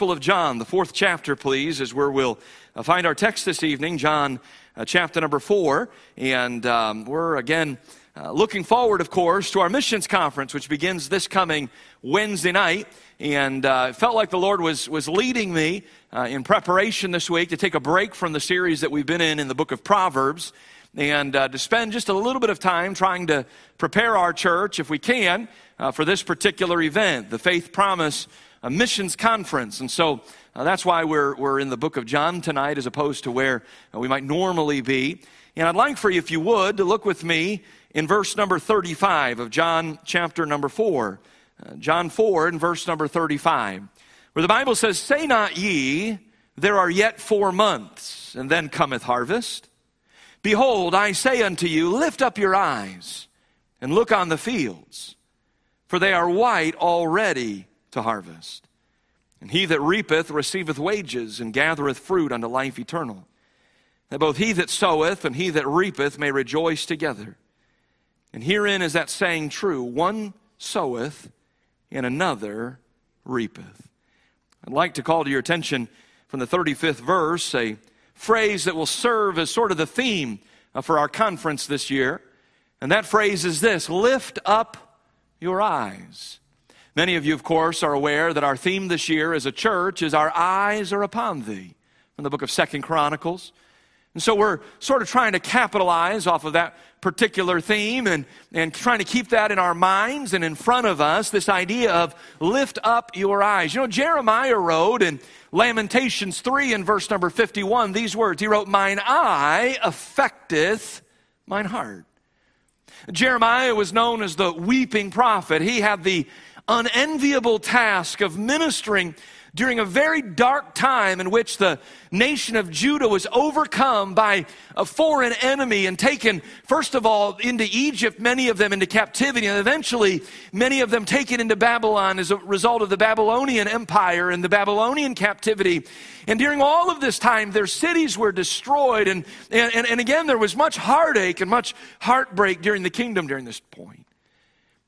Gospel of John, the fourth chapter, please, is where we'll uh, find our text this evening, John uh, chapter number four. And um, we're again uh, looking forward, of course, to our missions conference, which begins this coming Wednesday night. And uh, it felt like the Lord was, was leading me uh, in preparation this week to take a break from the series that we've been in in the book of Proverbs and uh, to spend just a little bit of time trying to prepare our church, if we can, uh, for this particular event, the Faith Promise uh, Missions Conference. And so uh, that's why we're, we're in the book of John tonight as opposed to where uh, we might normally be. And I'd like for you, if you would, to look with me in verse number 35 of John chapter number 4. Uh, John 4 and verse number 35, where the Bible says, Say not ye, there are yet four months, and then cometh harvest. Behold, I say unto you, lift up your eyes and look on the fields for they are white already to harvest. And he that reapeth receiveth wages and gathereth fruit unto life eternal. That both he that soweth and he that reapeth may rejoice together. And herein is that saying true one soweth and another reapeth. I'd like to call to your attention from the 35th verse a phrase that will serve as sort of the theme for our conference this year. And that phrase is this lift up your eyes. Many of you, of course, are aware that our theme this year as a church is Our Eyes Are Upon Thee from the book of Second Chronicles. And so we're sort of trying to capitalize off of that particular theme and, and trying to keep that in our minds and in front of us, this idea of lift up your eyes. You know, Jeremiah wrote in Lamentations 3 in verse number 51 these words. He wrote, Mine eye affecteth mine heart. Jeremiah was known as the weeping prophet. He had the unenviable task of ministering during a very dark time in which the nation of Judah was overcome by a foreign enemy and taken, first of all, into Egypt, many of them into captivity, and eventually many of them taken into Babylon as a result of the Babylonian Empire and the Babylonian captivity. And during all of this time, their cities were destroyed. And, and, and again, there was much heartache and much heartbreak during the kingdom during this point.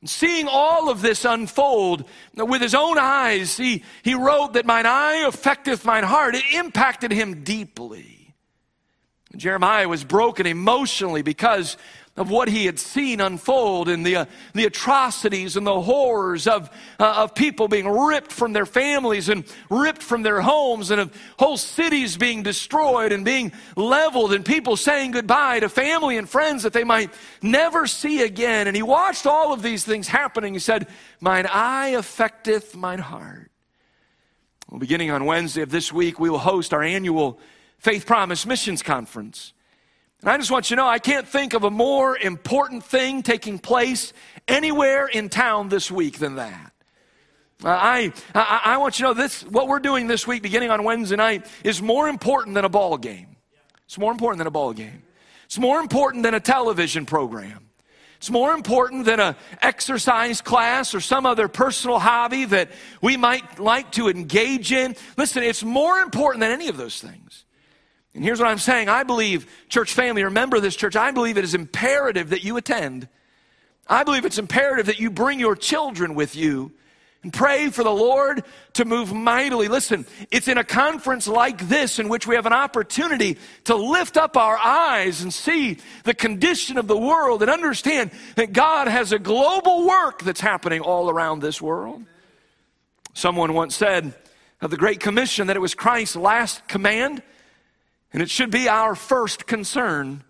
Seeing all of this unfold with his own eyes, he, he wrote that mine eye affecteth mine heart. It impacted him deeply. Jeremiah was broken emotionally because of what he had seen unfold and the, uh, the atrocities and the horrors of, uh, of people being ripped from their families and ripped from their homes and of whole cities being destroyed and being leveled and people saying goodbye to family and friends that they might never see again. And he watched all of these things happening. He said, Mine eye affecteth mine heart. Well, beginning on Wednesday of this week, we will host our annual Faith Promise Missions Conference. And I just want you to know, I can't think of a more important thing taking place anywhere in town this week than that. Uh, I, I, I, want you to know this, what we're doing this week, beginning on Wednesday night, is more important than a ball game. It's more important than a ball game. It's more important than a television program. It's more important than an exercise class or some other personal hobby that we might like to engage in. Listen, it's more important than any of those things. And here's what I'm saying I believe, church family, remember this church, I believe it is imperative that you attend. I believe it's imperative that you bring your children with you and pray for the Lord to move mightily. Listen, it's in a conference like this in which we have an opportunity to lift up our eyes and see the condition of the world and understand that God has a global work that's happening all around this world. Someone once said of the Great Commission that it was Christ's last command and it should be our first concern.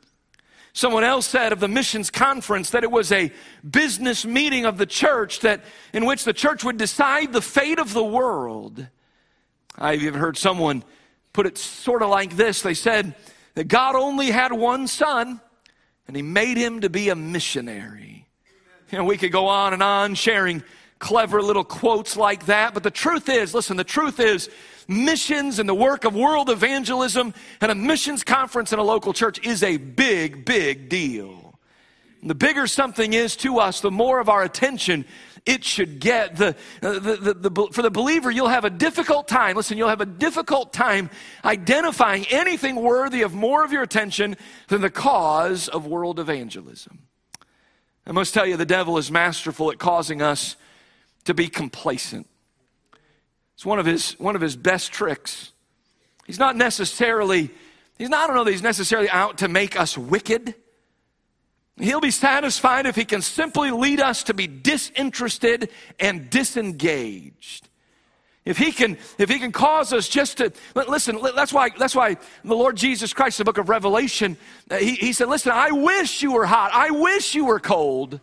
Someone else said of the missions conference that it was a business meeting of the church that in which the church would decide the fate of the world. I've even heard someone put it sort of like this. They said that God only had one son and he made him to be a missionary. You know, we could go on and on sharing clever little quotes like that, but the truth is, listen, the truth is missions and the work of world evangelism and a missions conference in a local church is a big, big deal. The bigger something is to us, the more of our attention it should get. The, uh, the, the, the, for the believer, you'll have a difficult time. Listen, you'll have a difficult time identifying anything worthy of more of your attention than the cause of world evangelism. I must tell you, the devil is masterful at causing us to be complacent. It's one of his, one of his best tricks. He's not necessarily, he's not, I don't know that he's necessarily out to make us wicked. He'll be satisfied if he can simply lead us to be disinterested and disengaged. If he can, if he can cause us just to listen, that's why that's why the Lord Jesus Christ, the book of Revelation, uh, he, he said, "Listen, I wish you were hot. I wish you were cold."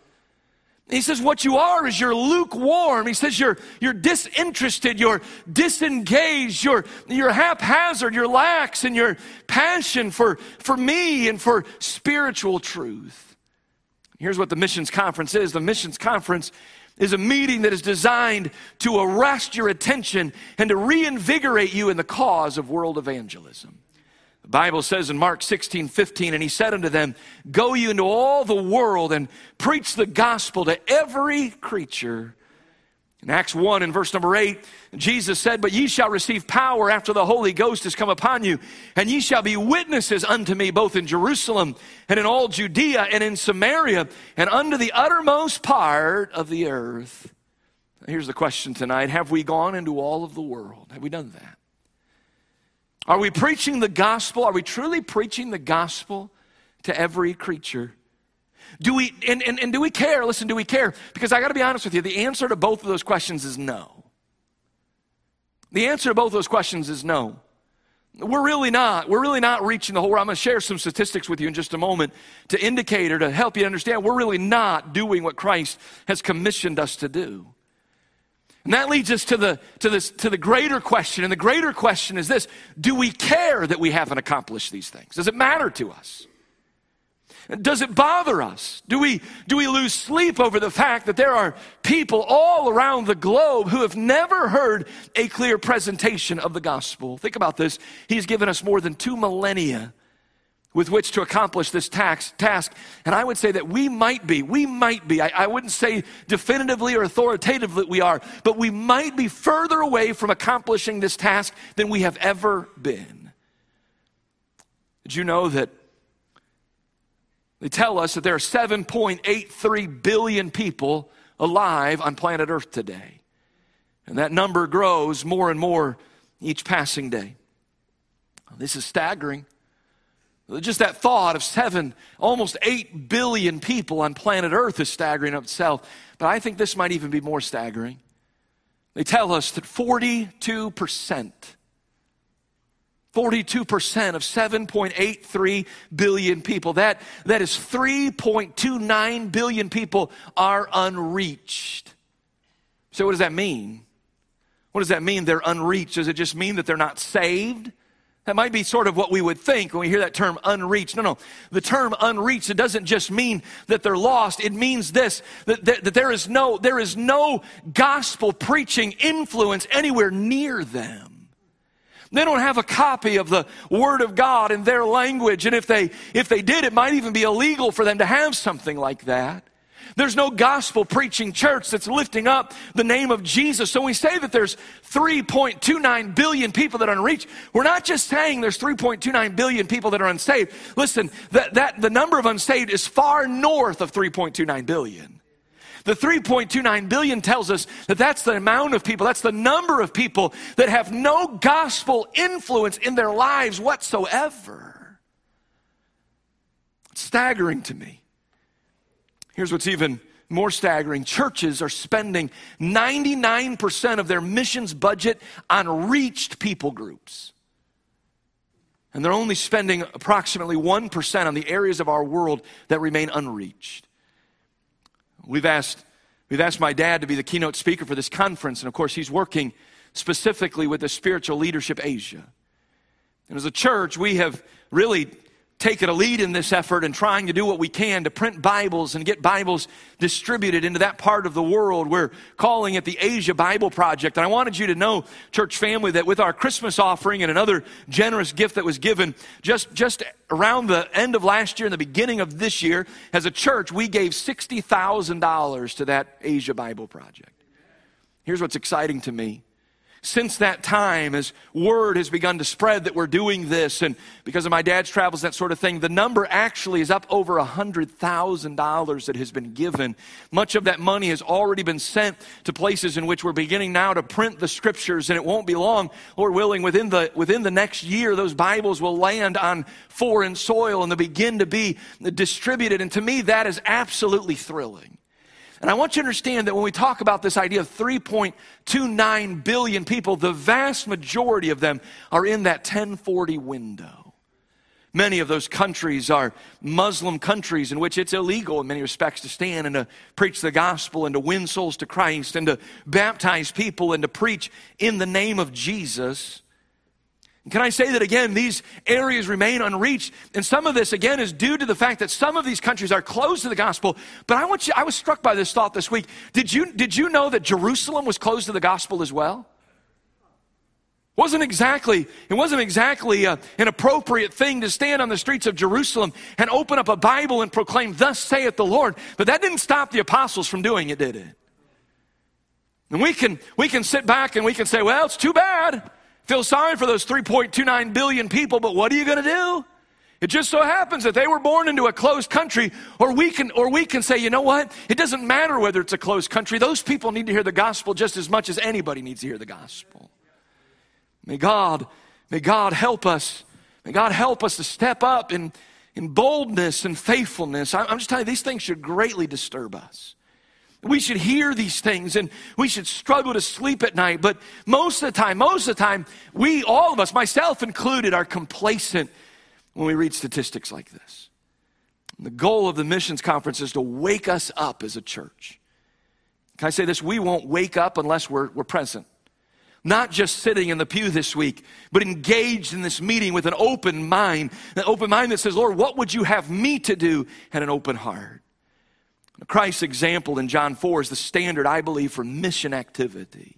He says, What you are is you're lukewarm. He says, You're, you're disinterested, you're disengaged, you're, you're haphazard, you're lax in your passion for, for me and for spiritual truth. Here's what the missions conference is the missions conference is a meeting that is designed to arrest your attention and to reinvigorate you in the cause of world evangelism. The Bible says in Mark 16, 15, and he said unto them, Go you into all the world and preach the gospel to every creature. In Acts 1 and verse number 8, Jesus said, But ye shall receive power after the Holy Ghost has come upon you, and ye shall be witnesses unto me both in Jerusalem and in all Judea and in Samaria and unto the uttermost part of the earth. Here's the question tonight Have we gone into all of the world? Have we done that? Are we preaching the gospel? Are we truly preaching the gospel to every creature? Do we, and, and, and do we care? Listen, do we care? Because I got to be honest with you, the answer to both of those questions is no. The answer to both of those questions is no. We're really not. We're really not reaching the whole world. I'm going to share some statistics with you in just a moment to indicate or to help you understand we're really not doing what Christ has commissioned us to do. And that leads us to the, to, this, to the greater question. And the greater question is this Do we care that we haven't accomplished these things? Does it matter to us? Does it bother us? Do we, do we lose sleep over the fact that there are people all around the globe who have never heard a clear presentation of the gospel? Think about this. He's given us more than two millennia with which to accomplish this tax, task. And I would say that we might be, we might be, I, I, wouldn't say definitively or authoritatively that we are, but we might be further away from accomplishing this task than we have ever been. Did you know that they tell us that there are 7.83 billion people alive on planet Earth today? And that number grows more and more each passing day. This is staggering. Just that thought of seven, almost eight billion people on planet Earth is staggering itself. But I think this might even be more staggering. They tell us that 42%, 42% of 7.83 billion people, that, that is 3.29 billion people, are unreached. So, what does that mean? What does that mean? They're unreached. Does it just mean that they're not saved? That might be sort of what we would think when we hear that term unreached. No, no. The term unreached, it doesn't just mean that they're lost. It means this, that, that, that there, is no, there is no gospel preaching influence anywhere near them. They don't have a copy of the Word of God in their language. And if they, if they did, it might even be illegal for them to have something like that. There's no gospel preaching church that's lifting up the name of Jesus. So we say that there's 3.29 billion people that are unreached. We're not just saying there's 3.29 billion people that are unsaved. Listen, that, that the number of unsaved is far north of 3.29 billion. The 3.29 billion tells us that that's the amount of people, that's the number of people that have no gospel influence in their lives whatsoever. It's staggering to me. Here's what's even more staggering churches are spending 99% of their missions budget on reached people groups. And they're only spending approximately 1% on the areas of our world that remain unreached. We've asked, we've asked my dad to be the keynote speaker for this conference, and of course, he's working specifically with the Spiritual Leadership Asia. And as a church, we have really taken a lead in this effort and trying to do what we can to print Bibles and get Bibles distributed into that part of the world. We're calling it the Asia Bible Project. And I wanted you to know, church family, that with our Christmas offering and another generous gift that was given just, just around the end of last year and the beginning of this year, as a church, we gave $60,000 to that Asia Bible Project. Here's what's exciting to me since that time, as word has begun to spread that we're doing this, and because of my dad's travels, that sort of thing, the number actually is up over a $100,000 that has been given. Much of that money has already been sent to places in which we're beginning now to print the scriptures, and it won't be long, Lord willing, within the, within the next year, those Bibles will land on foreign soil and they'll begin to be distributed. And to me, that is absolutely thrilling. And I want you to understand that when we talk about this idea of 3.29 billion people, the vast majority of them are in that 1040 window. Many of those countries are Muslim countries in which it's illegal in many respects to stand and to preach the gospel and to win souls to Christ and to baptize people and to preach in the name of Jesus. Can I say that again? These areas remain unreached. And some of this, again, is due to the fact that some of these countries are closed to the gospel. But I want you, I was struck by this thought this week. Did you, did you know that Jerusalem was closed to the gospel as well? wasn't exactly it wasn't exactly a, an appropriate thing to stand on the streets of jerusalem and open up a bible and proclaim thus saith the lord but that didn't stop the apostles from doing it did it and we can we can sit back and we can say well it's too bad Feel sorry for those 3.29 billion people, but what are you going to do? It just so happens that they were born into a closed country, or we can, or we can say, you know what? It doesn't matter whether it's a closed country. Those people need to hear the gospel just as much as anybody needs to hear the gospel. May God, may God help us. May God help us to step up in, in boldness and faithfulness. I'm just telling you, these things should greatly disturb us. We should hear these things and we should struggle to sleep at night. But most of the time, most of the time, we, all of us, myself included, are complacent when we read statistics like this. And the goal of the missions conference is to wake us up as a church. Can I say this? We won't wake up unless we're, we're present. Not just sitting in the pew this week, but engaged in this meeting with an open mind, an open mind that says, Lord, what would you have me to do? And an open heart. Christ's example in John 4 is the standard, I believe, for mission activity.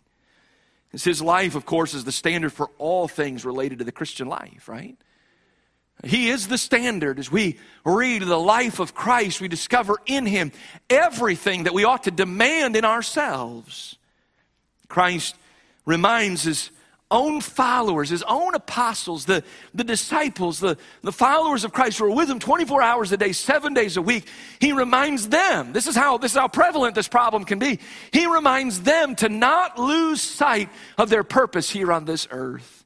It's his life, of course, is the standard for all things related to the Christian life, right? He is the standard. As we read the life of Christ, we discover in him everything that we ought to demand in ourselves. Christ reminds his own followers, his own apostles, the, the disciples, the, the followers of Christ who are with him 24 hours a day, seven days a week, he reminds them, this is how, this is how prevalent this problem can be. He reminds them to not lose sight of their purpose here on this earth.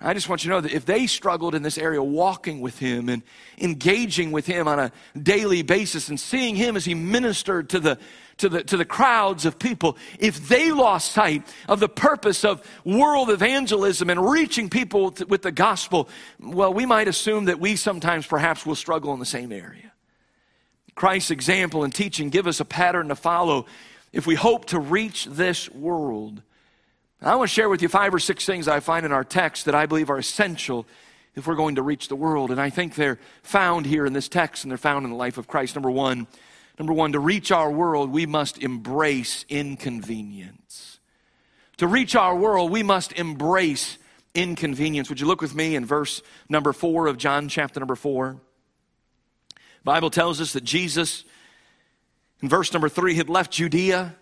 I just want you to know that if they struggled in this area walking with him and engaging with him on a daily basis and seeing him as he ministered to the to the, to the crowds of people, if they lost sight of the purpose of world evangelism and reaching people with the gospel, well, we might assume that we sometimes perhaps will struggle in the same area. Christ's example and teaching give us a pattern to follow if we hope to reach this world. I want to share with you five or six things I find in our text that I believe are essential if we're going to reach the world. And I think they're found here in this text and they're found in the life of Christ. Number one, Number one, to reach our world, we must embrace inconvenience. To reach our world, we must embrace inconvenience. Would you look with me in verse number four of John chapter number four? Bible tells us that Jesus, in verse number three, had left Judea,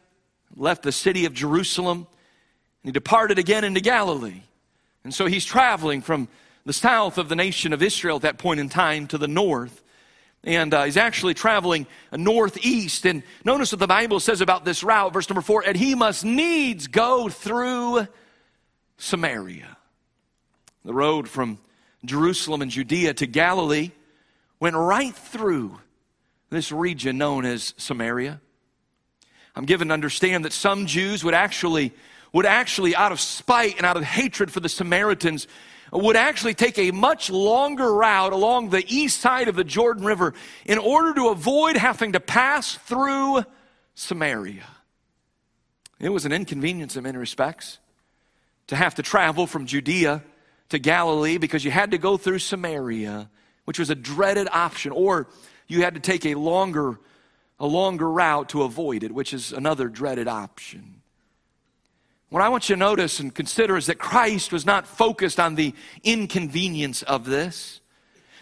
left the city of Jerusalem, and he departed again into Galilee. And so he's traveling from the south of the nation of Israel at that point in time to the north and uh, he's actually traveling northeast. And notice what the Bible says about this route, verse number four, and he must needs go through Samaria. The road from Jerusalem and Judea to Galilee went right through this region known as Samaria. I'm given to understand that some Jews would actually, would actually, out of spite and out of hatred for the Samaritans, would actually take a much longer route along the east side of the Jordan River in order to avoid having to pass through Samaria. It was an inconvenience in many respects to have to travel from Judea to Galilee because you had to go through Samaria, which was a dreaded option, or you had to take a longer, a longer route to avoid it, which is another dreaded option. What I want you to notice and consider is that Christ was not focused on the inconvenience of this.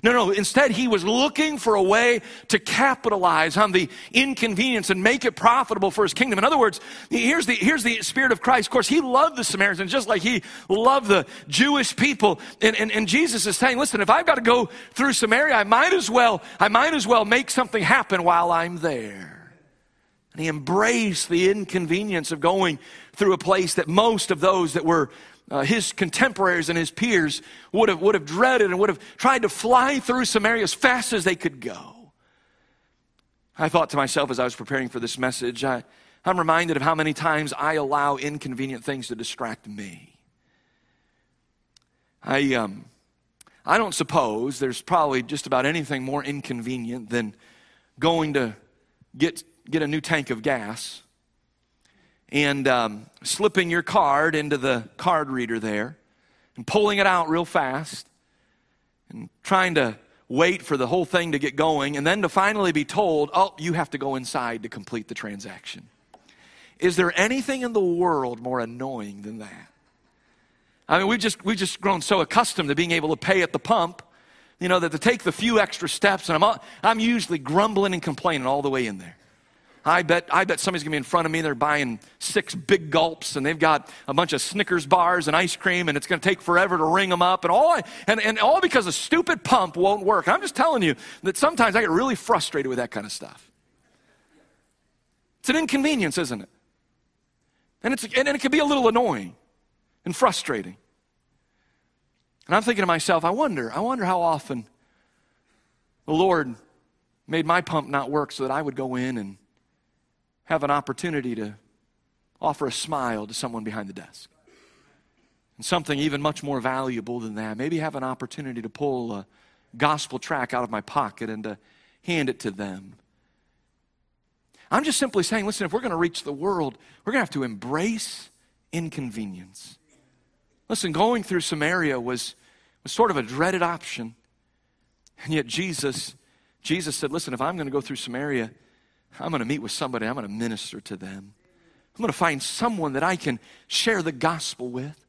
No, no, instead, he was looking for a way to capitalize on the inconvenience and make it profitable for his kingdom. In other words, here's the, here's the Spirit of Christ. Of course, he loved the Samaritans just like he loved the Jewish people. And, and, and Jesus is saying, listen, if I've got to go through Samaria, I might as well, I might as well make something happen while I'm there. He embraced the inconvenience of going through a place that most of those that were uh, his contemporaries and his peers would have, would have dreaded and would have tried to fly through Samaria as fast as they could go. I thought to myself as I was preparing for this message, I, I'm reminded of how many times I allow inconvenient things to distract me. I, um, I don't suppose there's probably just about anything more inconvenient than going to get, get a new tank of gas and um, slipping your card into the card reader there and pulling it out real fast and trying to wait for the whole thing to get going and then to finally be told, oh, you have to go inside to complete the transaction. Is there anything in the world more annoying than that? I mean, we've just, we've just grown so accustomed to being able to pay at the pump, you know, that to take the few extra steps, and I'm, I'm usually grumbling and complaining all the way in there. I bet, I bet somebody's gonna be in front of me. They're buying six big gulps and they've got a bunch of Snickers bars and ice cream and it's gonna take forever to ring them up and all, and, and all because a stupid pump won't work. I'm just telling you that sometimes I get really frustrated with that kind of stuff. It's an inconvenience, isn't it? And, it's, and it can be a little annoying and frustrating. And I'm thinking to myself, I wonder, I wonder how often the Lord made my pump not work so that I would go in and have an opportunity to offer a smile to someone behind the desk. And something even much more valuable than that, maybe have an opportunity to pull a gospel track out of my pocket and to hand it to them. I'm just simply saying, listen, if we're going to reach the world, we're going to have to embrace inconvenience. Listen, going through Samaria was, was sort of a dreaded option. And yet Jesus, Jesus said, listen, if I'm going to go through Samaria, I'm going to meet with somebody, I'm going to minister to them. I'm going to find someone that I can share the gospel with.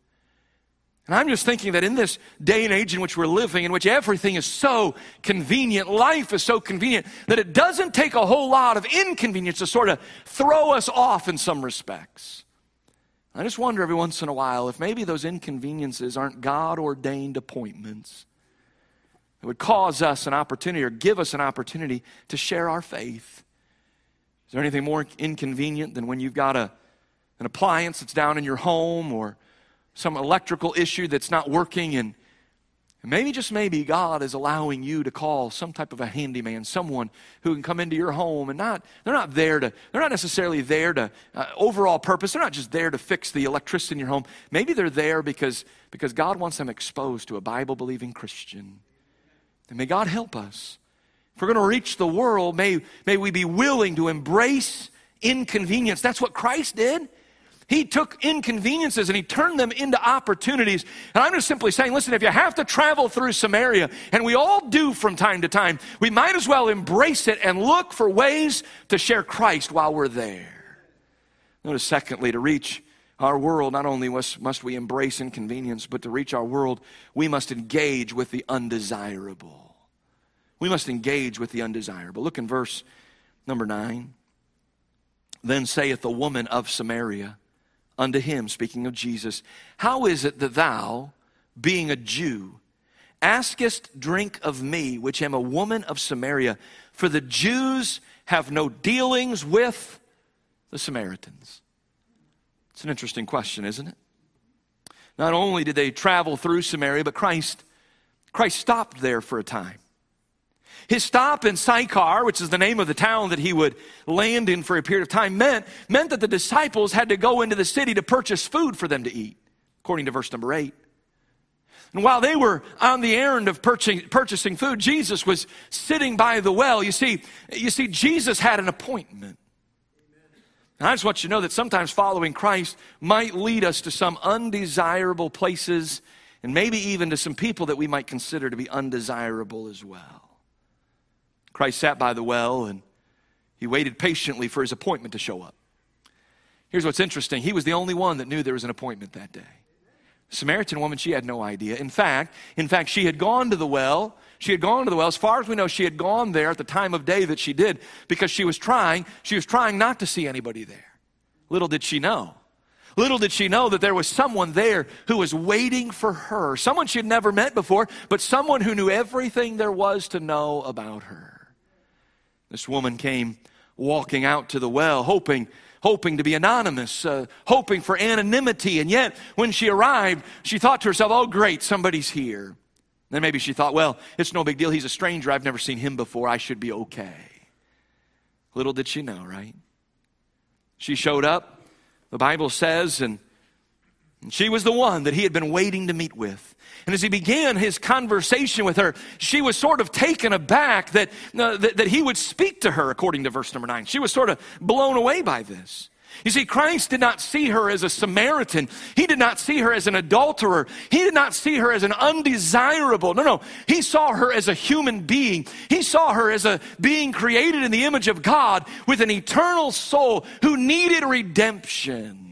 And I'm just thinking that in this day and age in which we're living, in which everything is so convenient, life is so convenient, that it doesn't take a whole lot of inconvenience to sort of throw us off in some respects. I just wonder every once in a while if maybe those inconveniences aren't God ordained appointments that would cause us an opportunity or give us an opportunity to share our faith. Is there anything more inconvenient than when you've got a, an appliance that's down in your home or some electrical issue that's not working and maybe just maybe God is allowing you to call some type of a handyman, someone who can come into your home and not, they're not there to, they're not necessarily there to, uh, overall purpose, they're not just there to fix the electricity in your home. Maybe they're there because, because God wants them exposed to a Bible believing Christian. And may God help us if we're going to reach the world, may, may we be willing to embrace inconvenience. That's what Christ did. He took inconveniences and he turned them into opportunities. And I'm just simply saying, listen, if you have to travel through Samaria, and we all do from time to time, we might as well embrace it and look for ways to share Christ while we're there. Notice, secondly, to reach our world, not only must, must we embrace inconvenience, but to reach our world, we must engage with the undesirable. We must engage with the undesirable. Look in verse number nine. Then saith the woman of Samaria unto him, speaking of Jesus, How is it that thou, being a Jew, askest drink of me, which am a woman of Samaria? For the Jews have no dealings with the Samaritans. It's an interesting question, isn't it? Not only did they travel through Samaria, but Christ, Christ stopped there for a time. His stop in Sychar, which is the name of the town that he would land in for a period of time, meant, meant that the disciples had to go into the city to purchase food for them to eat, according to verse number 8. And while they were on the errand of purchasing food, Jesus was sitting by the well. You see, you see, Jesus had an appointment. And I just want you to know that sometimes following Christ might lead us to some undesirable places and maybe even to some people that we might consider to be undesirable as well. Christ sat by the well and he waited patiently for his appointment to show up. Here's what's interesting he was the only one that knew there was an appointment that day. Samaritan woman, she had no idea. In fact, in fact, she had gone to the well she had gone to the well. As far as we know, she had gone there at the time of day that she did because she was trying, she was trying not to see anybody there. Little did she know. Little did she know that there was someone there who was waiting for her. Someone she had never met before, but someone who knew everything there was to know about her. This woman came walking out to the well, hoping hoping to be anonymous, uh, hoping for anonymity. And yet, when she arrived, she thought to herself, oh, great, somebody's here. Then maybe she thought, well, it's no big deal. He's a stranger. I've never seen him before. I should be okay. Little did she know, right? She showed up, the Bible says, and she was the one that he had been waiting to meet with. And as he began his conversation with her, she was sort of taken aback that, uh, that, that, he would speak to her, according to verse number nine. She was sort of blown away by this. You see, Christ did not see her as a Samaritan. He did not see her as an adulterer. He did not see her as an undesirable. No, no. He saw her as a human being. He saw her as a being created in the image of God with an eternal soul who needed redemption.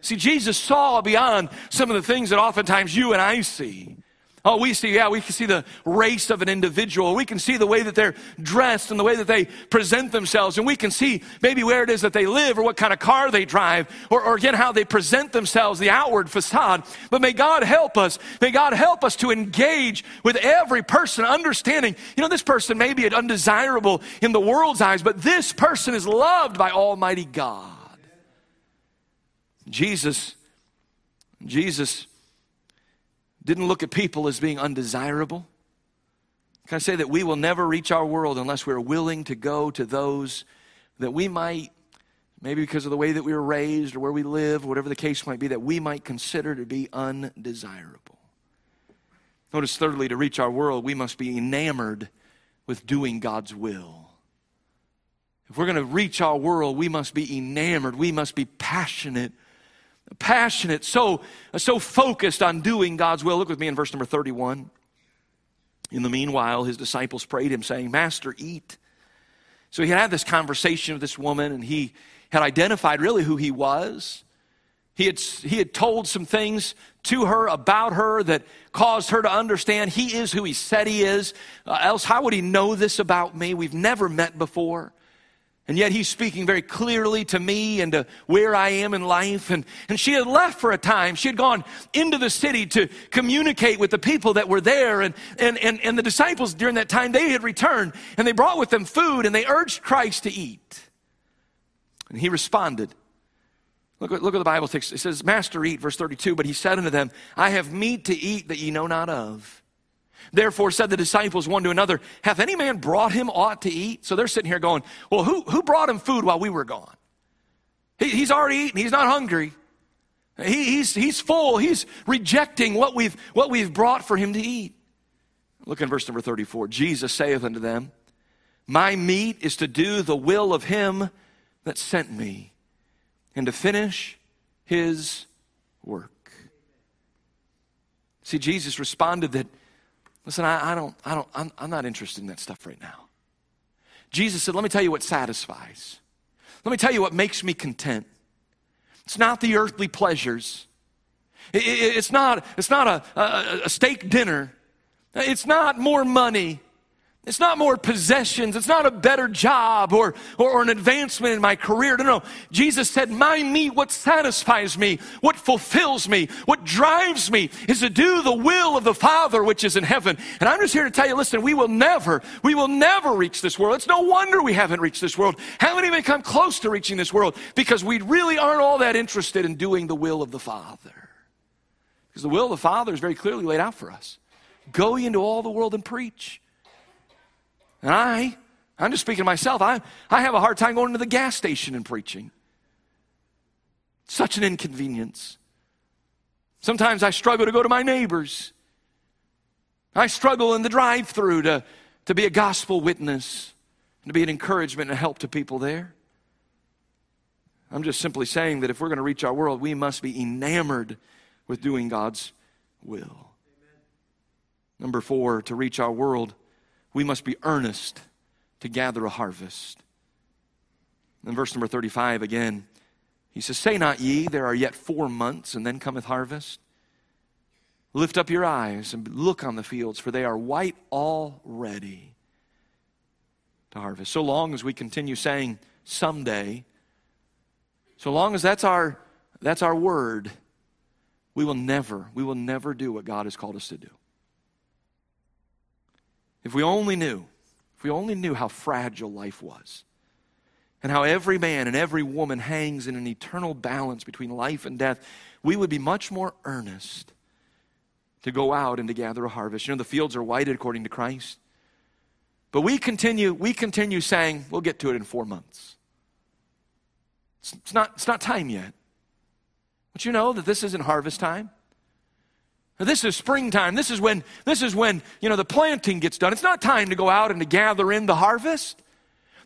See, Jesus saw beyond some of the things that oftentimes you and I see. Oh, we see, yeah, we can see the race of an individual. We can see the way that they're dressed and the way that they present themselves. And we can see maybe where it is that they live or what kind of car they drive or, or again, how they present themselves, the outward facade. But may God help us. May God help us to engage with every person, understanding, you know, this person may be undesirable in the world's eyes, but this person is loved by Almighty God. Jesus, Jesus didn't look at people as being undesirable. Can I say that we will never reach our world unless we're willing to go to those that we might, maybe because of the way that we were raised or where we live, whatever the case might be, that we might consider to be undesirable. Notice, thirdly, to reach our world, we must be enamored with doing God's will. If we're going to reach our world, we must be enamored, we must be passionate passionate, so, so focused on doing God's will. Look with me in verse number 31. In the meanwhile, his disciples prayed him, saying, Master, eat. So he had this conversation with this woman, and he had identified really who he was. He had, he had told some things to her about her that caused her to understand he is who he said he is. Uh, else, how would he know this about me? We've never met before. And yet he's speaking very clearly to me and to where I am in life. And, and she had left for a time. She had gone into the city to communicate with the people that were there. And, and, and, and the disciples during that time, they had returned and they brought with them food and they urged Christ to eat. And he responded. Look, look at the Bible text. It says, Master, eat, verse 32. But he said unto them, I have meat to eat that ye know not of. Therefore said the disciples one to another, Hath any man brought him aught to eat? So they're sitting here going, Well, who, who brought him food while we were gone? He, he's already eaten, he's not hungry. He, he's, he's full, he's rejecting what we've, what we've brought for him to eat. Look in verse number 34. Jesus saith unto them, My meat is to do the will of him that sent me, and to finish his work. See, Jesus responded that Listen, I, I don't, I don't, I'm, I'm not interested in that stuff right now. Jesus said, Let me tell you what satisfies. Let me tell you what makes me content. It's not the earthly pleasures. It, it, it's not, it's not a, a, a steak dinner. It's not more money. It's not more possessions. It's not a better job or, or, or, an advancement in my career. No, no. Jesus said, My meat, what satisfies me, what fulfills me, what drives me is to do the will of the Father which is in heaven. And I'm just here to tell you, listen, we will never, we will never reach this world. It's no wonder we haven't reached this world. Haven't even come close to reaching this world because we really aren't all that interested in doing the will of the Father. Because the will of the Father is very clearly laid out for us. Go into all the world and preach. And I, I'm just speaking to myself, I, I have a hard time going to the gas station and preaching. Such an inconvenience. Sometimes I struggle to go to my neighbors. I struggle in the drive through to, to be a gospel witness, to be an encouragement and help to people there. I'm just simply saying that if we're going to reach our world, we must be enamored with doing God's will. Number four, to reach our world, we must be earnest to gather a harvest. In verse number 35 again, he says, Say not ye, there are yet four months, and then cometh harvest. Lift up your eyes and look on the fields, for they are white already to harvest. So long as we continue saying someday, so long as that's our, that's our word, we will never, we will never do what God has called us to do. If we only knew, if we only knew how fragile life was, and how every man and every woman hangs in an eternal balance between life and death, we would be much more earnest to go out and to gather a harvest. You know, the fields are whited according to Christ. But we continue, we continue saying, we'll get to it in four months. It's, it's, not, it's not time yet. But you know that this isn't harvest time. This is springtime. This is when this is when, you know, the planting gets done. It's not time to go out and to gather in the harvest.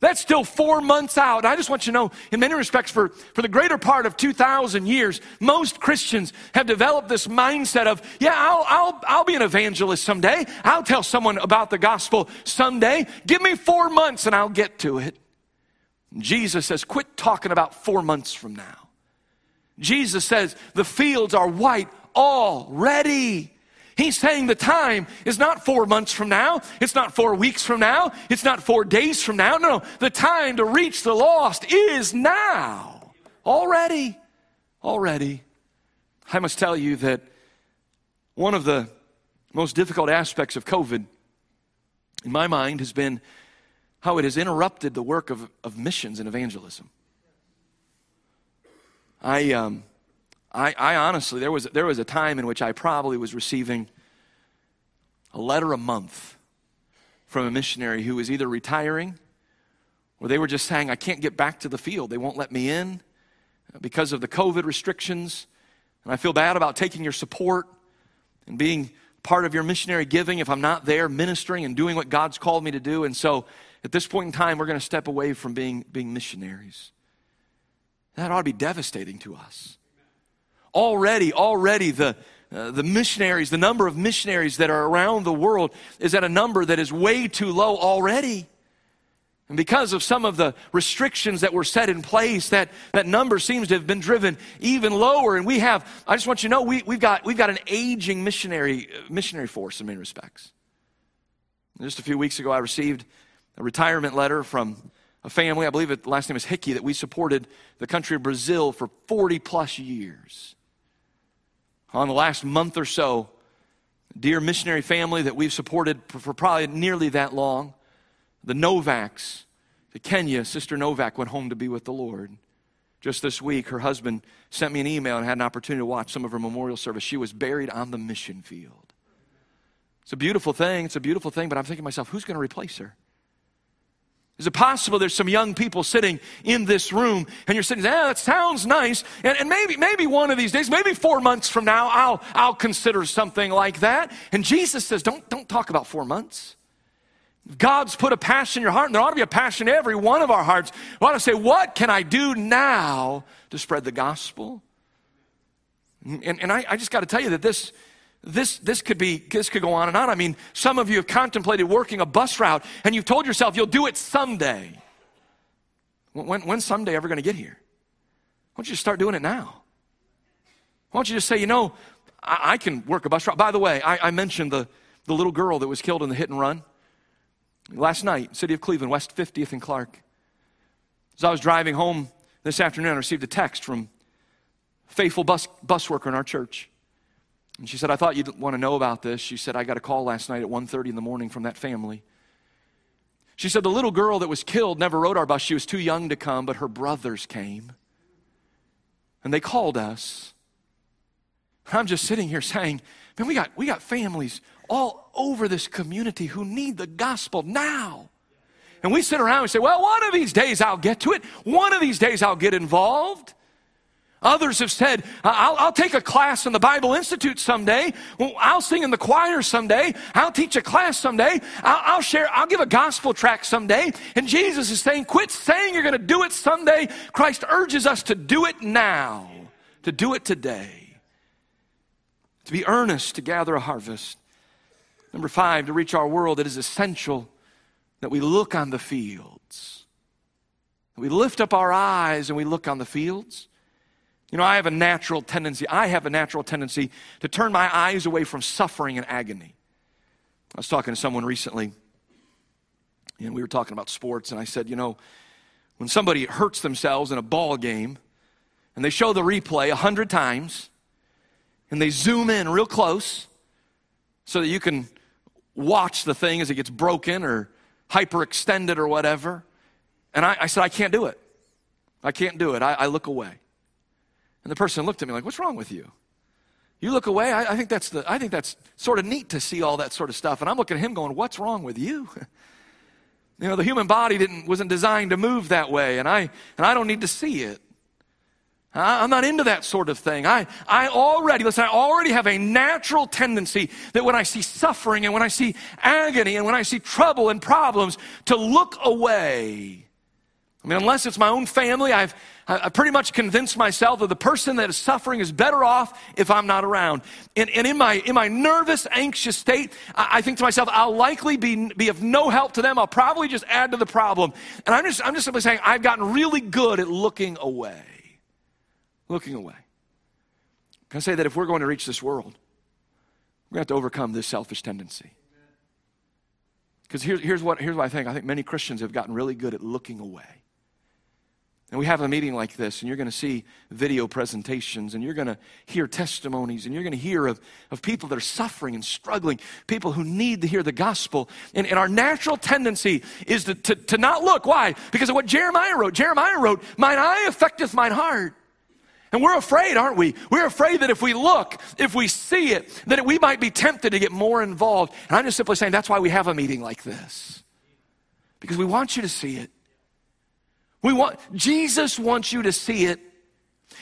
That's still four months out. I just want you to know, in many respects, for, for the greater part of 2,000 years, most Christians have developed this mindset of, yeah, I'll, I'll, I'll be an evangelist someday. I'll tell someone about the gospel someday. Give me four months and I'll get to it. Jesus says, quit talking about four months from now. Jesus says, the fields are white already. He's saying the time is not four months from now. It's not four weeks from now. It's not four days from now. No, no. The time to reach the lost is now. Already. Already. I must tell you that one of the most difficult aspects of COVID, in my mind, has been how it has interrupted the work of, of missions and evangelism. I, um, I, I honestly, there was, there was a time in which I probably was receiving a letter a month from a missionary who was either retiring or they were just saying, I can't get back to the field. They won't let me in because of the COVID restrictions. And I feel bad about taking your support and being part of your missionary giving if I'm not there ministering and doing what God's called me to do. And so at this point in time, we're going to step away from being, being missionaries. That ought to be devastating to us already, already the, uh, the missionaries, the number of missionaries that are around the world is at a number that is way too low already. And because of some of the restrictions that were set in place, that, that number seems to have been driven even lower. And we have, I just want you to know, we, we've, got, we've got an aging missionary, missionary force in many respects. Just a few weeks ago, I received a retirement letter from a family, I believe the last name is Hickey, that we supported the country of Brazil for 40 plus years on the last month or so, dear missionary family that we've supported for probably nearly that long, the Novaks, the Kenya, Sister Novak went home to be with the Lord. Just this week, her husband sent me an email and had an opportunity to watch some of her memorial service. She was buried on the mission field. It's a beautiful thing. It's a beautiful thing, but I'm thinking to myself, who's going to replace her? Is it possible there's some young people sitting in this room and you're sitting, ah, that sounds nice. And, and, maybe, maybe one of these days, maybe four months from now, I'll, I'll consider something like that. And Jesus says, don't, don't talk about four months. God's put a passion in your heart, and there ought to be a passion in every one of our hearts. We ought to say, what can I do now to spread the gospel? And, and I, I just got to tell you that this, this, this could be this could go on and on. I mean, some of you have contemplated working a bus route and you've told yourself you'll do it someday. When, someday ever going to get here? Why don't you just start doing it now? Why don't you just say, you know, I, I can work a bus route. By the way, I, I, mentioned the, the little girl that was killed in the hit and run. Last night, city of Cleveland, West 50th and Clark. As I was driving home this afternoon, I received a text from faithful bus, bus worker in our church. And she said, I thought you'd want to know about this. She said, I got a call last night at 1.30 in the morning from that family. She said, the little girl that was killed never rode our bus. She was too young to come, but her brothers came. And they called us. I'm just sitting here saying, man, we got, we got families all over this community who need the gospel now. And we sit around and say, well, one of these days I'll get to it. One of these days I'll get involved. Others have said, I'll, I'll, take a class in the Bible Institute someday. I'll sing in the choir someday. I'll teach a class someday. I'll, I'll share, I'll give a gospel track someday. And Jesus is saying, quit saying you're going to do it someday. Christ urges us to do it now, to do it today, to be earnest to gather a harvest. Number five, to reach our world, it is essential that we look on the fields. We lift up our eyes and we look on the fields. You know, I have a natural tendency, I have a natural tendency to turn my eyes away from suffering and agony. I was talking to someone recently, and we were talking about sports, and I said, you know, when somebody hurts themselves in a ball game, and they show the replay a hundred times, and they zoom in real close so that you can watch the thing as it gets broken or hyperextended or whatever. And I, I, said, I can't do it. I can't do it. I, I, look away. And the person looked at me like, What's wrong with you? You look away. I, I, think that's the. I think that's sort of neat to see all that sort of stuff. And I'm looking at him, going, "What's wrong with you?" you know, the human body didn't wasn't designed to move that way, and I and I don't need to see it. I'm not into that sort of thing. I, I already, listen, I already have a natural tendency that when I see suffering and when I see agony and when I see trouble and problems, to look away. I mean, unless it's my own family, I've, I pretty much convinced myself that the person that is suffering is better off if I'm not around. And, and in, my, in my nervous, anxious state, I, I, think to myself, I'll likely be, be of no help to them. I'll probably just add to the problem. And I'm just, I'm just simply saying, I've gotten really good at looking away looking away. Can I say that if we're going to reach this world, we're going to have to overcome this selfish tendency? Because here's, here's, what, here's what I think. I think many Christians have gotten really good at looking away. And we have a meeting like this, and you're going to see video presentations, and you're going to hear testimonies, and you're going to hear of, of people that are suffering and struggling, people who need to hear the gospel. And, and our natural tendency is to, to, to not look. Why? Because of what Jeremiah wrote. Jeremiah wrote, Mine eye affecteth mine heart. And we're afraid, aren't we? We're afraid that if we look, if we see it, that we might be tempted to get more involved. And I'm just simply saying that's why we have a meeting like this. Because we want you to see it. We want, Jesus wants you to see it.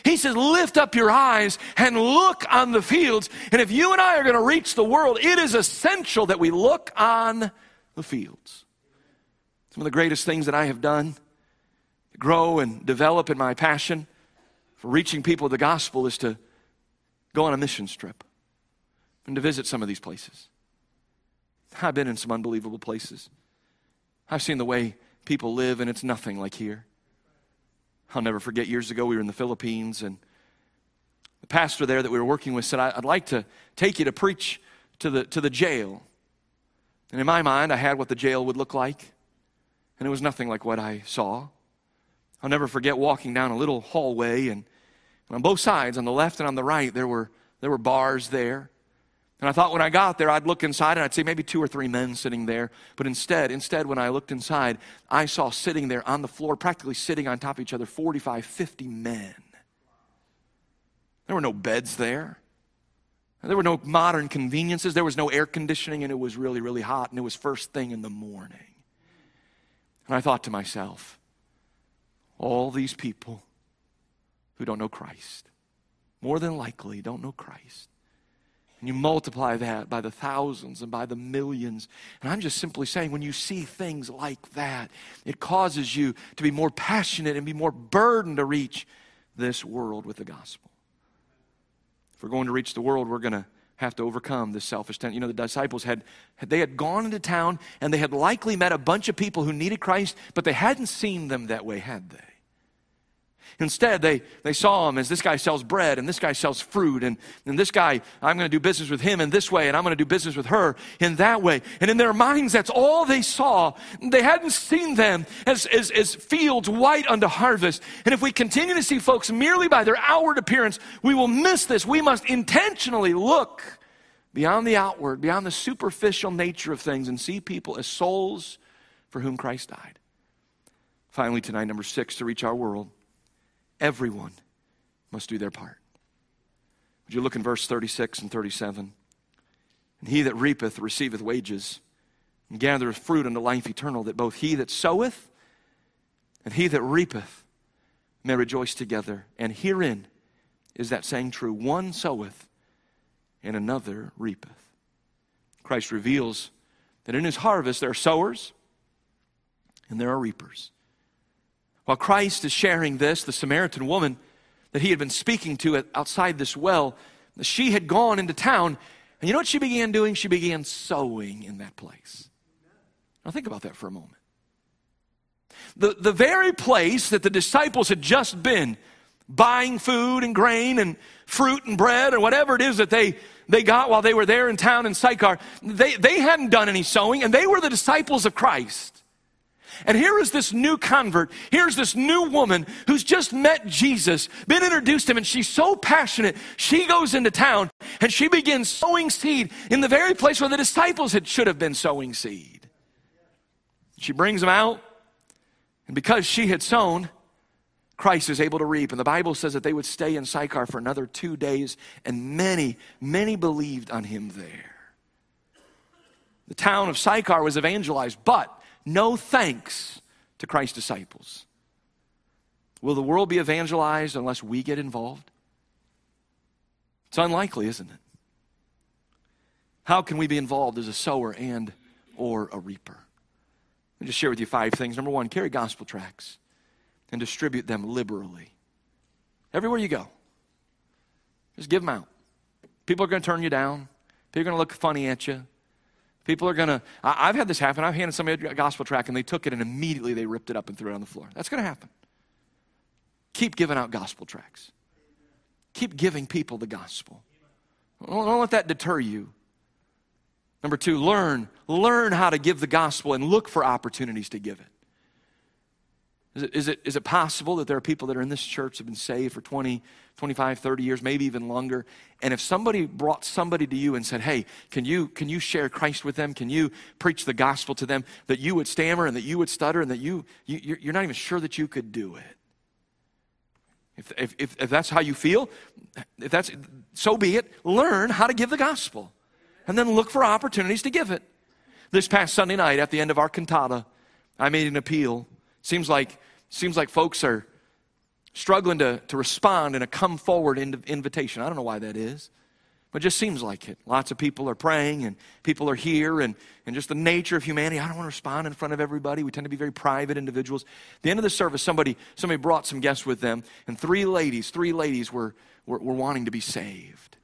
He says, lift up your eyes and look on the fields. And if you and I are going to reach the world, it is essential that we look on the fields. Some of the greatest things that I have done to grow and develop in my passion for reaching people the gospel is to go on a mission trip and to visit some of these places. I've been in some unbelievable places. I've seen the way people live, and it's nothing like here. I'll never forget years ago, we were in the Philippines, and the pastor there that we were working with said, I'd like to take you to preach to the, to the jail. And in my mind, I had what the jail would look like, and it was nothing like what I saw. I'll never forget walking down a little hallway, and and on both sides, on the left and on the right, there were, there were bars there. And I thought when I got there, I'd look inside and I'd see maybe two or three men sitting there. But instead, instead, when I looked inside, I saw sitting there on the floor, practically sitting on top of each other, 45, 50 men. There were no beds there. There were no modern conveniences. There was no air conditioning, and it was really, really hot, and it was first thing in the morning. And I thought to myself, all these people who don't know Christ. More than likely, don't know Christ. And you multiply that by the thousands and by the millions. And I'm just simply saying, when you see things like that, it causes you to be more passionate and be more burdened to reach this world with the gospel. If we're going to reach the world, we're going to have to overcome this selfish tendency. You know, the disciples had, they had gone into town and they had likely met a bunch of people who needed Christ, but they hadn't seen them that way, had they? Instead, they, they saw him as this guy sells bread and this guy sells fruit, and, and this guy, I'm going to do business with him in this way, and I'm going to do business with her in that way. And in their minds, that's all they saw. They hadn't seen them as, as, as fields white unto harvest. And if we continue to see folks merely by their outward appearance, we will miss this. We must intentionally look beyond the outward, beyond the superficial nature of things, and see people as souls for whom Christ died. Finally, tonight, number six, to reach our world Everyone must do their part. Would you look in verse 36 and 37? And he that reapeth receiveth wages, and gathereth fruit unto life eternal, that both he that soweth and he that reapeth may rejoice together. And herein is that saying true one soweth, and another reapeth. Christ reveals that in his harvest there are sowers and there are reapers. While Christ is sharing this, the Samaritan woman that he had been speaking to outside this well, she had gone into town, and you know what she began doing? She began sowing in that place. Now, think about that for a moment. The, the very place that the disciples had just been buying food and grain and fruit and bread or whatever it is that they, they got while they were there in town in Sychar. They, they hadn't done any sowing, and they were the disciples of Christ. And here is this new convert. Here's this new woman who's just met Jesus, been introduced to him, and she's so passionate. She goes into town and she begins sowing seed in the very place where the disciples had, should have been sowing seed. She brings them out, and because she had sown, Christ is able to reap. And the Bible says that they would stay in Sychar for another two days, and many, many believed on him there. The town of Sychar was evangelized, but no thanks to Christ's disciples. Will the world be evangelized unless we get involved? It's unlikely, isn't it? How can we be involved as a sower and or a reaper? Let me just share with you five things. Number one, carry gospel tracts and distribute them liberally. Everywhere you go, just give them out. People are going to turn you down. People are going to look funny at you. People are going to, I've had this happen. I've handed somebody a gospel tract and they took it and immediately they ripped it up and threw it on the floor. That's going to happen. Keep giving out gospel tracts. Keep giving people the gospel. Don't, don't let that deter you. Number two, learn. Learn how to give the gospel and look for opportunities to give it. Is it, is, it, is it possible that there are people that are in this church have been saved for 20, 25, 30 years, maybe even longer? And if somebody brought somebody to you and said, hey, can you, can you share Christ with them? Can you preach the gospel to them? That you would stammer and that you would stutter and that you, you you're not even sure that you could do it. If, if, if, if that's how you feel, if that's, so be it. Learn how to give the gospel and then look for opportunities to give it. This past Sunday night at the end of our cantata, I made an appeal Seems like, seems like folks are struggling to, to respond in a come forward invitation. I don't know why that is, but it just seems like it. Lots of people are praying and people are here, and, and just the nature of humanity. I don't want to respond in front of everybody. We tend to be very private individuals. At the end of the service, somebody, somebody brought some guests with them, and three ladies, three ladies were, were, were wanting to be saved.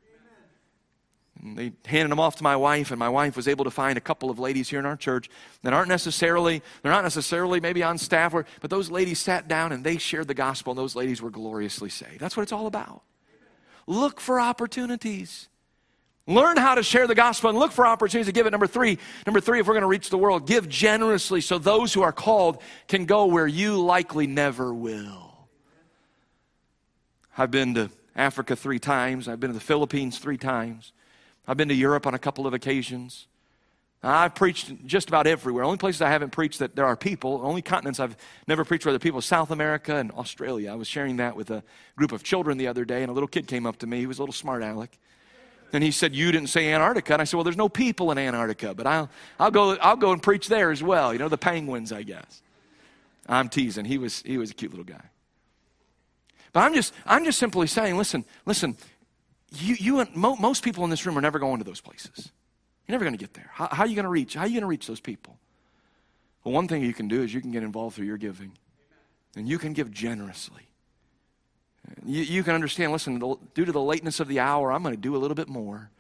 And they handed them off to my wife, and my wife was able to find a couple of ladies here in our church that aren't necessarily, they're not necessarily maybe on staff, or, but those ladies sat down and they shared the gospel, and those ladies were gloriously saved. That's what it's all about. Look for opportunities. Learn how to share the gospel and look for opportunities to give it. Number three, number three, if we're going to reach the world, give generously so those who are called can go where you likely never will. I've been to Africa three times. I've been to the Philippines three times. I've been to Europe on a couple of occasions. I've preached just about everywhere. Only places I haven't preached that there are people, only continents I've never preached where there are people, South America and Australia. I was sharing that with a group of children the other day, and a little kid came up to me. He was a little smart aleck. And he said, You didn't say Antarctica. And I said, Well, there's no people in Antarctica, but I'll, I'll, go, I'll go and preach there as well. You know, the penguins, I guess. I'm teasing. He was, he was a cute little guy. But I'm just, I'm just simply saying, listen, listen, you, you mo- most people in this room are never going to those places. You're never going to get there. How, how, are you going to reach? How are you going to reach those people? Well, one thing you can do is you can get involved through your giving, and you can give generously. You, you can understand, listen, due to the lateness of the hour, I'm going to do a little bit more.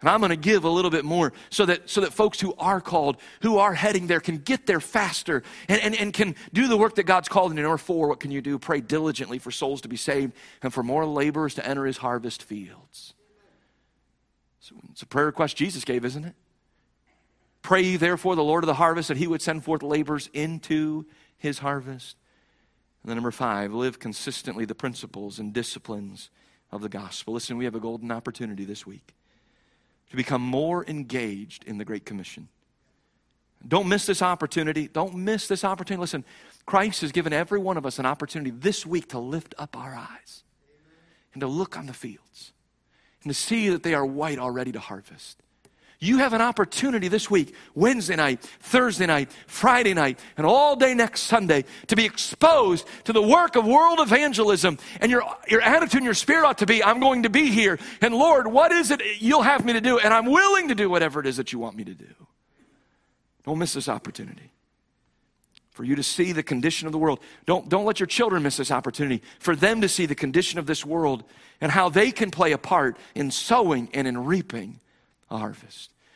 And I'm going to give a little bit more so that, so that folks who are called, who are heading there, can get there faster and, and, and can do the work that God's called them to. Number four, what can you do? Pray diligently for souls to be saved and for more laborers to enter his harvest fields. So it's a prayer request Jesus gave, isn't it? Pray therefore the Lord of the harvest that he would send forth laborers into his harvest. And then number five, live consistently the principles and disciplines of the gospel. Listen, we have a golden opportunity this week to become more engaged in the Great Commission. Don't miss this opportunity. Don't miss this opportunity. Listen, Christ has given every one of us an opportunity this week to lift up our eyes and to look on the fields and to see that they are white already to harvest. You have an opportunity this week, Wednesday night, Thursday night, Friday night, and all day next Sunday to be exposed to the work of world evangelism. And your, your attitude and your spirit ought to be, I'm going to be here. And Lord, what is it you'll have me to do? And I'm willing to do whatever it is that you want me to do. Don't miss this opportunity. For you to see the condition of the world. Don't, don't let your children miss this opportunity. For them to see the condition of this world and how they can play a part in sowing and in reaping harvest.